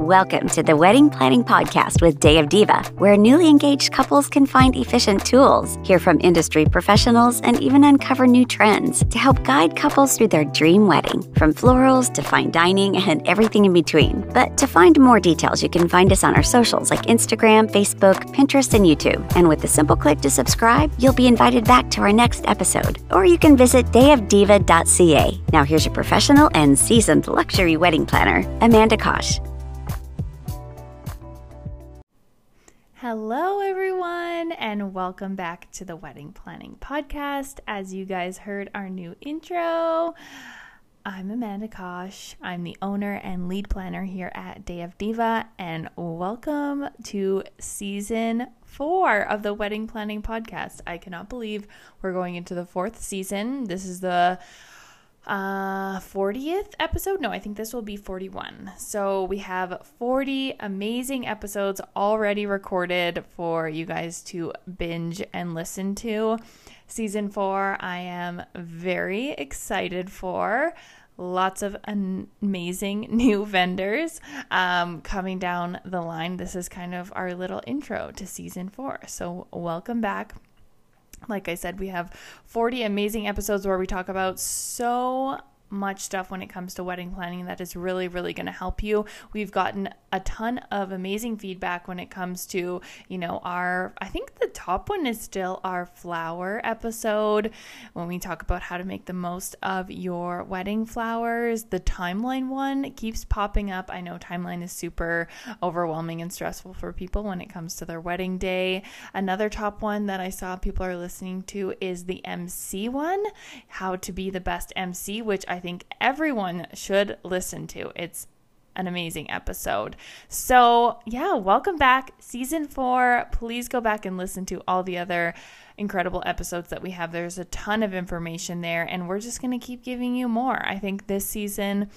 Welcome to the Wedding Planning Podcast with Day of Diva, where newly engaged couples can find efficient tools, hear from industry professionals, and even uncover new trends to help guide couples through their dream wedding, from florals to fine dining and everything in between. But to find more details, you can find us on our socials like Instagram, Facebook, Pinterest, and YouTube. And with a simple click to subscribe, you'll be invited back to our next episode. Or you can visit dayofdiva.ca. Now, here's your professional and seasoned luxury wedding planner, Amanda Kosh. Hello, everyone, and welcome back to the Wedding Planning Podcast. As you guys heard our new intro, I'm Amanda Kosh. I'm the owner and lead planner here at Day of Diva, and welcome to season four of the Wedding Planning Podcast. I cannot believe we're going into the fourth season. This is the uh 40th episode? No i think this will be 41 so we have 40 amazing episodes already recorded for you guys to binge and listen to. Season 4 i am very excited for. Lots of amazing new vendors um, coming down the line. This is kind of our little intro to season 4 so welcome back like I said, we have 40 amazing episodes where we talk about so much stuff when it comes to wedding planning that is really, really going to help you. We've gotten a ton of amazing feedback when it comes to, you know, our, I think the top one is still our flower episode when we talk about how to make the most of your wedding flowers. The timeline one keeps popping up. I know timeline is super overwhelming and stressful for people when it comes to their wedding day. Another top one that I saw people are listening to is the MC one, how to be the best MC, which I think everyone should listen to. It's an amazing episode. So, yeah, welcome back. Season four. Please go back and listen to all the other incredible episodes that we have. There's a ton of information there, and we're just going to keep giving you more. I think this season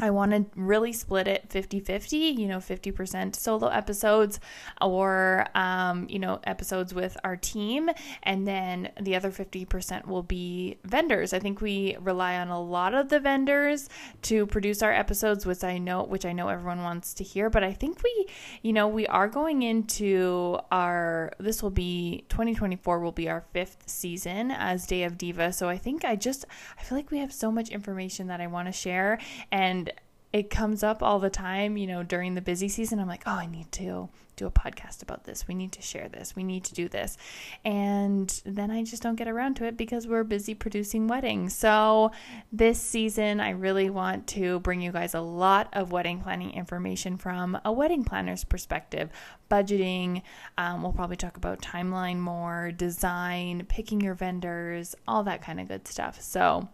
I want to really split it 50 50, you know, 50% solo episodes or, um, you know, episodes with our team. And then the other 50% will be vendors. I think we rely on a lot of the vendors to produce our episodes, which I know, which I know everyone wants to hear. But I think we, you know, we are going into our, this will be 2024 will be our fifth season as Day of Diva. So I think I just, I feel like we have so much information that I want to share. And it comes up all the time, you know, during the busy season. I'm like, oh, I need to do a podcast about this. We need to share this. We need to do this. And then I just don't get around to it because we're busy producing weddings. So this season, I really want to bring you guys a lot of wedding planning information from a wedding planner's perspective. Budgeting, um, we'll probably talk about timeline more, design, picking your vendors, all that kind of good stuff. So,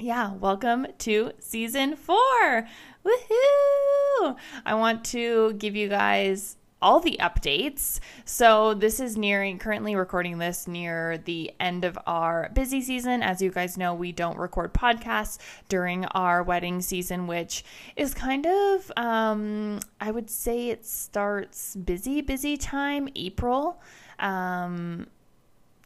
yeah, welcome to season four. Woohoo! I want to give you guys all the updates. So, this is nearing, currently recording this near the end of our busy season. As you guys know, we don't record podcasts during our wedding season, which is kind of, um, I would say it starts busy, busy time, April. Um,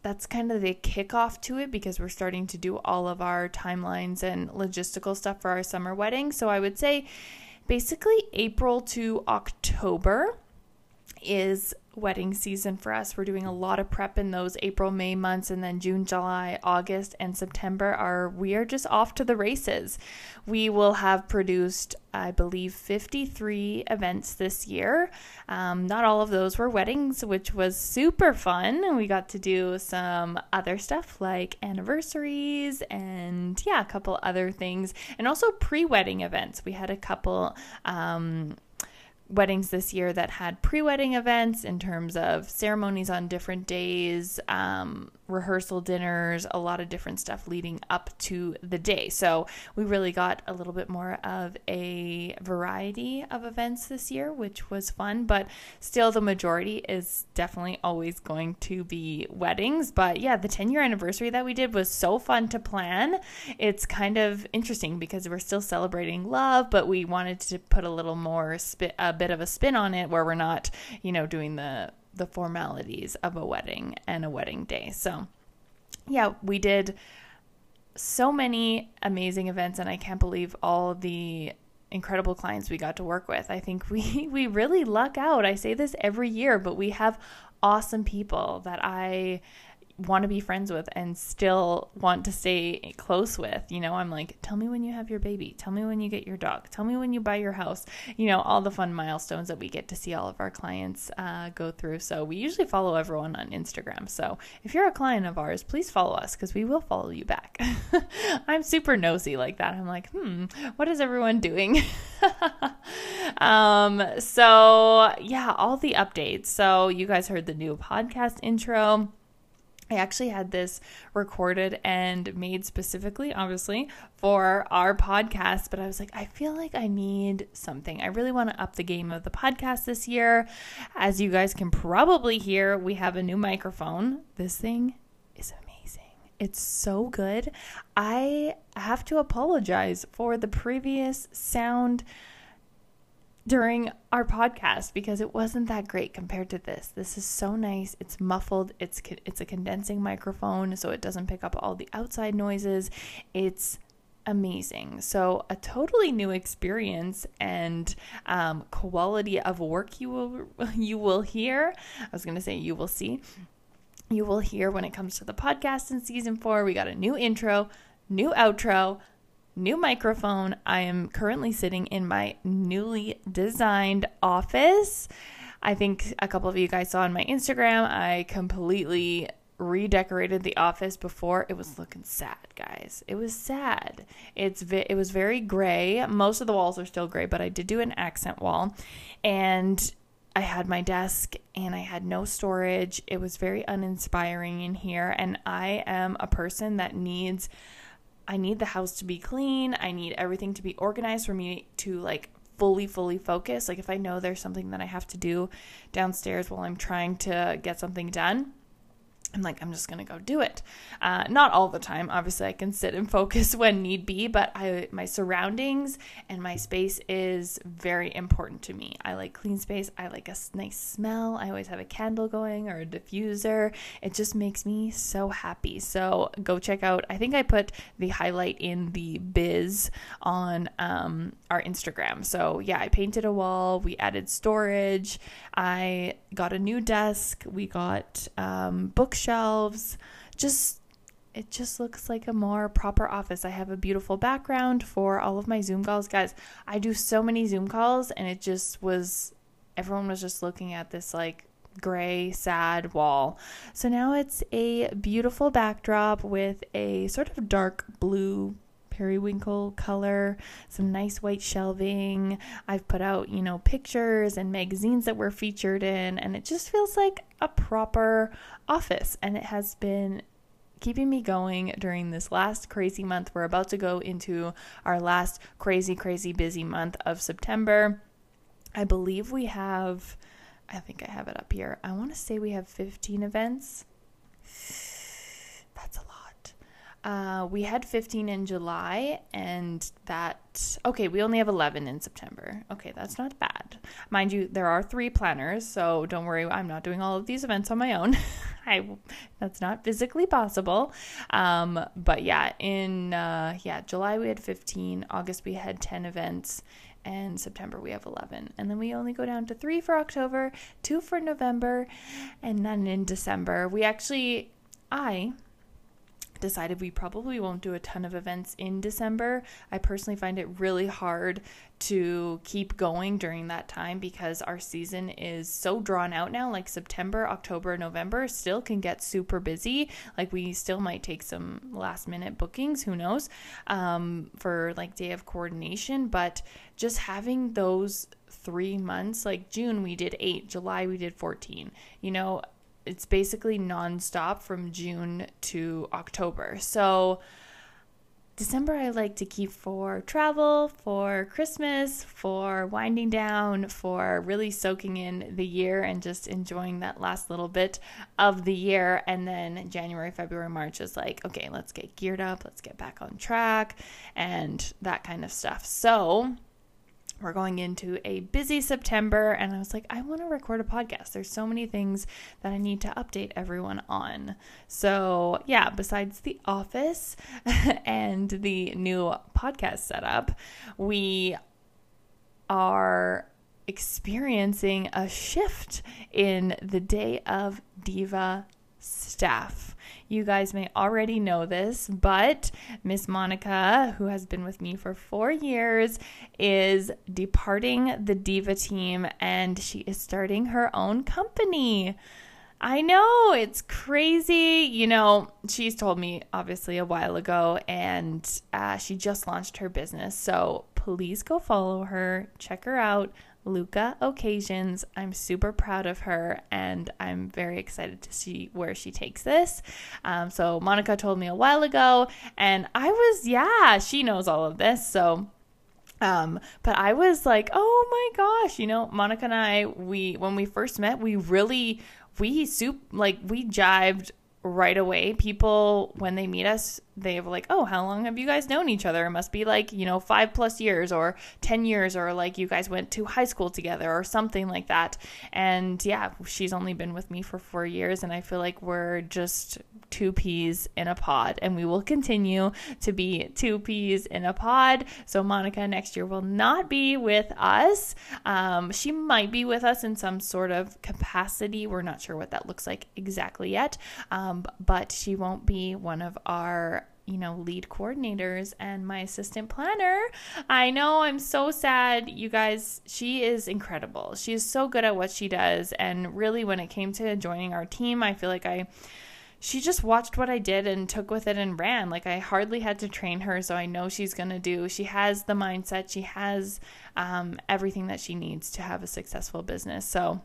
that's kind of the kickoff to it because we're starting to do all of our timelines and logistical stuff for our summer wedding. So I would say basically April to October is wedding season for us. We're doing a lot of prep in those April, May months, and then June, July, August, and September are we are just off to the races. We will have produced, I believe, 53 events this year. Um, not all of those were weddings, which was super fun. We got to do some other stuff like anniversaries and yeah, a couple other things, and also pre-wedding events. We had a couple. Um, weddings this year that had pre wedding events in terms of ceremonies on different days, um, rehearsal dinners, a lot of different stuff leading up to the day. So we really got a little bit more of a variety of events this year, which was fun, but still the majority is definitely always going to be weddings. But yeah, the 10 year anniversary that we did was so fun to plan. It's kind of interesting because we're still celebrating love, but we wanted to put a little more spin, a bit of a spin on it where we're not, you know, doing the the formalities of a wedding and a wedding day. So, yeah, we did so many amazing events, and I can't believe all the incredible clients we got to work with. I think we we really luck out. I say this every year, but we have awesome people that I want to be friends with and still want to stay close with. You know, I'm like, tell me when you have your baby. Tell me when you get your dog. Tell me when you buy your house. You know, all the fun milestones that we get to see all of our clients uh, go through. So we usually follow everyone on Instagram. So if you're a client of ours, please follow us because we will follow you back. I'm super nosy like that. I'm like, hmm, what is everyone doing? um, so yeah, all the updates. So you guys heard the new podcast intro. I actually had this recorded and made specifically, obviously, for our podcast, but I was like, I feel like I need something. I really want to up the game of the podcast this year. As you guys can probably hear, we have a new microphone. This thing is amazing. It's so good. I have to apologize for the previous sound during our podcast because it wasn't that great compared to this. This is so nice. It's muffled. It's it's a condensing microphone so it doesn't pick up all the outside noises. It's amazing. So a totally new experience and um, quality of work you will you will hear. I was going to say you will see. You will hear when it comes to the podcast in season 4. We got a new intro, new outro, new microphone. I am currently sitting in my newly designed office. I think a couple of you guys saw on my Instagram, I completely redecorated the office. Before it was looking sad guys. It was sad. It's vi- it was very gray. Most of the walls are still gray but i did do an accent wall. And i had my desk and i had no storage. It was very uninspiring in here and i am a person that needs I need the house to be clean. I need everything to be organized for me to like fully fully focus. Like if I know there's something that I have to do downstairs while I'm trying to get something done, I'm like, I'm just gonna go do it. Uh, not all the time. Obviously, I can sit and focus when need be, but I my surroundings and my space is very important to me. I like clean space. I like a nice smell. I always have a candle going or a diffuser. It just makes me so happy. So go check out. I think I put the highlight in the biz on um, our Instagram. So yeah, I painted a wall. We added storage. I got a new desk. We got um, bookshelves. Just it just looks like a more proper office. I have a beautiful background for all of my Zoom calls. Guys, I do so many Zoom calls and it just was everyone was just looking at this like gray, sad wall. So now it's a beautiful backdrop with a sort of dark blue periwinkle color, some nice white shelving. I've put out, you know, pictures and magazines that we're featured in, and it just feels like a proper office. And it has been keeping me going during this last crazy month. We're about to go into our last crazy, crazy busy month of September. I believe we have, I think I have it up here. I want to say we have 15 events. That's a lot. Uh, we had 15 in July, and that, okay, we only have 11 in September. Okay, that's not bad. Mind you, there are three planners, so don't worry, I'm not doing all of these events on my own. I, that's not physically possible. Um, but yeah, in, uh, yeah, July we had 15, August we had 10 events, and September we have 11. And then we only go down to three for October, two for November, and none in December. We actually, I, decided we probably won't do a ton of events in December. I personally find it really hard to keep going during that time because our season is so drawn out now. Like September, October, November still can get super busy. Like we still might take some last minute bookings, who knows, um, for like day of coordination. But just having those three months, like June, we did eight, July, we did 14. You know, it's basically nonstop from June to October. So December I like to keep for travel, for Christmas, for winding down, for really soaking in the year and just enjoying that last little bit of the year. And then January, February, March is like, okay, let's get geared up, let's get back on track, and that kind of stuff. So we're going into a busy September, and I was like, I want to record a podcast. There's so many things that I need to update everyone on. So, yeah, besides the office and the new podcast setup, we are experiencing a shift in the Day of Diva staff. You guys may already know this, but Miss Monica, who has been with me for four years, is departing the Diva team and she is starting her own company. I know it's crazy. You know, she's told me obviously a while ago, and uh, she just launched her business. So please go follow her, check her out. Luca Occasions. I'm super proud of her and I'm very excited to see where she takes this. Um, so, Monica told me a while ago, and I was, yeah, she knows all of this. So, um, but I was like, oh my gosh, you know, Monica and I, we, when we first met, we really, we soup, like, we jived right away. People, when they meet us, they were like, oh, how long have you guys known each other? It must be like, you know, five plus years or 10 years, or like you guys went to high school together or something like that. And yeah, she's only been with me for four years, and I feel like we're just two peas in a pod, and we will continue to be two peas in a pod. So, Monica next year will not be with us. Um, she might be with us in some sort of capacity. We're not sure what that looks like exactly yet, um, but she won't be one of our you know, lead coordinators and my assistant planner. I know I'm so sad, you guys. She is incredible. She is so good at what she does. And really, when it came to joining our team, I feel like I. She just watched what I did and took with it and ran. Like I hardly had to train her, so I know she's gonna do. She has the mindset. She has um, everything that she needs to have a successful business. So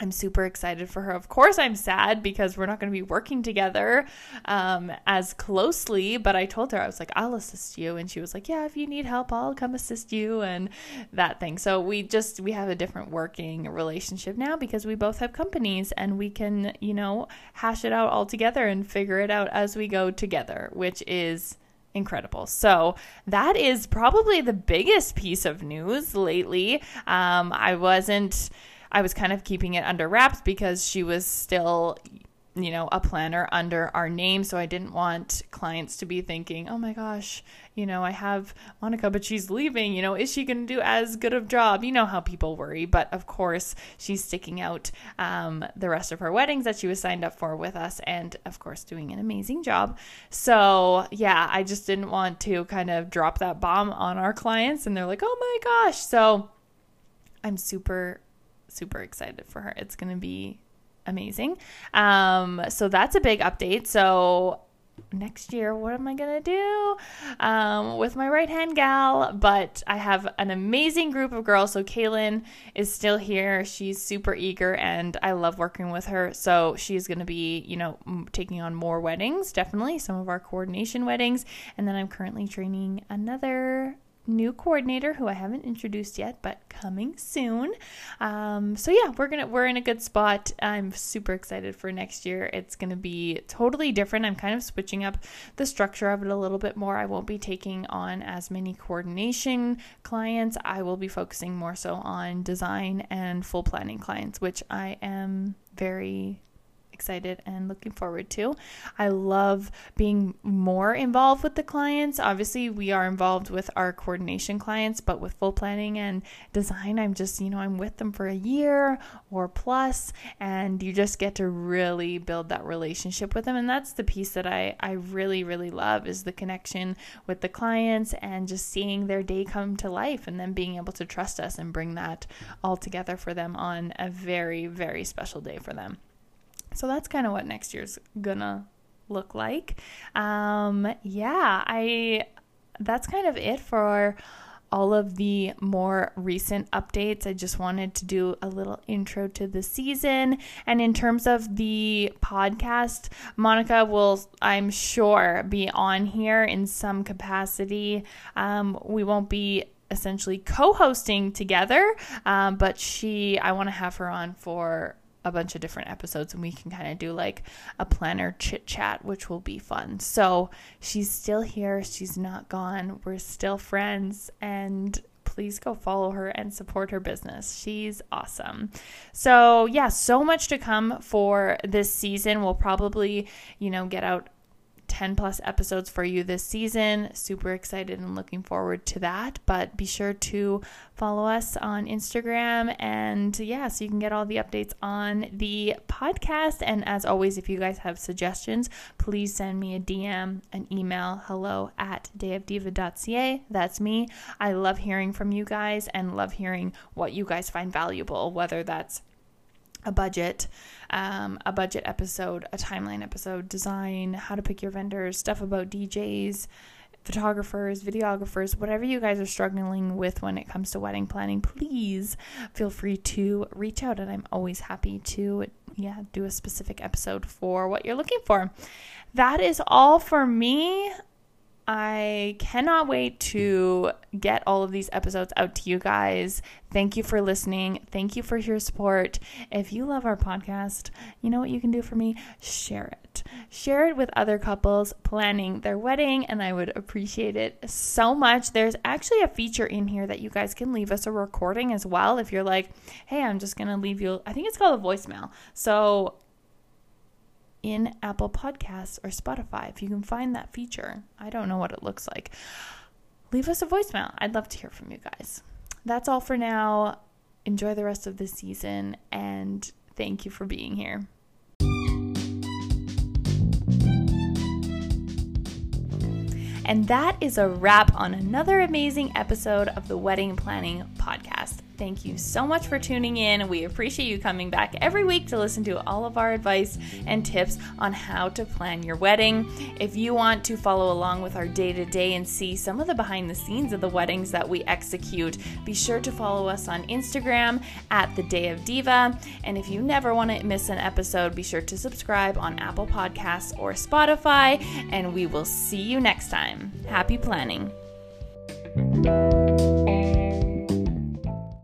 I'm super excited for her. Of course, I'm sad because we're not going to be working together um, as closely. But I told her, I was like, I'll assist you. And she was like, Yeah, if you need help, I'll come assist you and that thing. So we just, we have a different working relationship now because we both have companies and we can, you know, hash it out all together and figure it out as we go together, which is incredible. So that is probably the biggest piece of news lately. Um, I wasn't I was kind of keeping it under wraps because she was still you know, a planner under our name. So I didn't want clients to be thinking, oh my gosh, you know, I have Monica, but she's leaving. You know, is she going to do as good of job? You know how people worry. But of course, she's sticking out um, the rest of her weddings that she was signed up for with us, and of course, doing an amazing job. So yeah, I just didn't want to kind of drop that bomb on our clients, and they're like, oh my gosh. So I'm super super excited for her. It's going to be amazing. Um, so that's a big update. So next year, what am I going to do um, with my right hand gal? But I have an amazing group of girls. So Kaylin is still here. She's super eager and I love working with her. So she's going to be, you know, taking on more weddings, definitely some of our coordination weddings. And then I'm currently training another new coordinator who I haven't introduced yet, but coming soon. Um, so yeah, we're gonna we're in a good spot. I'm super excited for next year. It's gonna be totally different. I'm kind of switching up the structure of it a little bit more. I won't be taking on as many coordination clients. I will be focusing more so on design and full planning clients, which I am very excited and looking forward to. I love being more involved with the clients. Obviously, we are involved with our coordination clients, but with full planning and design, I'm just, you know, I'm with them for a year or plus, and you just get to really build that relationship with them. And that's the piece that I, I really, really love is the connection with the clients and just seeing their day come to life and then being able to trust us and bring that all together for them on a very, very special day for them. So that's kind of what next year's gonna look like. Um, yeah, I that's kind of it for all of the more recent updates. I just wanted to do a little intro to the season. And in terms of the podcast, Monica will, I'm sure, be on here in some capacity. Um, we won't be essentially co hosting together, um, but she, I want to have her on for a bunch of different episodes and we can kind of do like a planner chit chat, which will be fun. So she's still here. She's not gone. We're still friends. And please go follow her and support her business. She's awesome. So, yeah, so much to come for this season. We'll probably, you know, get out 10 plus episodes for you this season. Super excited and looking forward to that. But be sure to follow us on Instagram and yeah, so you can get all the updates on the podcast. And as always, if you guys have suggestions, please send me a DM, an email, hello at dayofdiva.ca. That's me. I love hearing from you guys and love hearing what you guys find valuable, whether that's a budget, um, a budget episode, a timeline episode, design, how to pick your vendors, stuff about DJs, photographers, videographers, whatever you guys are struggling with when it comes to wedding planning, please feel free to reach out and I'm always happy to yeah, do a specific episode for what you're looking for. That is all for me. I cannot wait to get all of these episodes out to you guys. Thank you for listening. Thank you for your support. If you love our podcast, you know what you can do for me? Share it. Share it with other couples planning their wedding, and I would appreciate it so much. There's actually a feature in here that you guys can leave us a recording as well. If you're like, hey, I'm just going to leave you, I think it's called a voicemail. So in Apple Podcasts or Spotify. If you can find that feature, I don't know what it looks like. Leave us a voicemail. I'd love to hear from you guys. That's all for now. Enjoy the rest of the season and thank you for being here. And that is a wrap on another amazing episode of the Wedding Planning Podcast. Thank you so much for tuning in. We appreciate you coming back every week to listen to all of our advice and tips on how to plan your wedding. If you want to follow along with our day to day and see some of the behind the scenes of the weddings that we execute, be sure to follow us on Instagram at the Day of Diva. And if you never want to miss an episode, be sure to subscribe on Apple Podcasts or Spotify. And we will see you next time. Happy planning.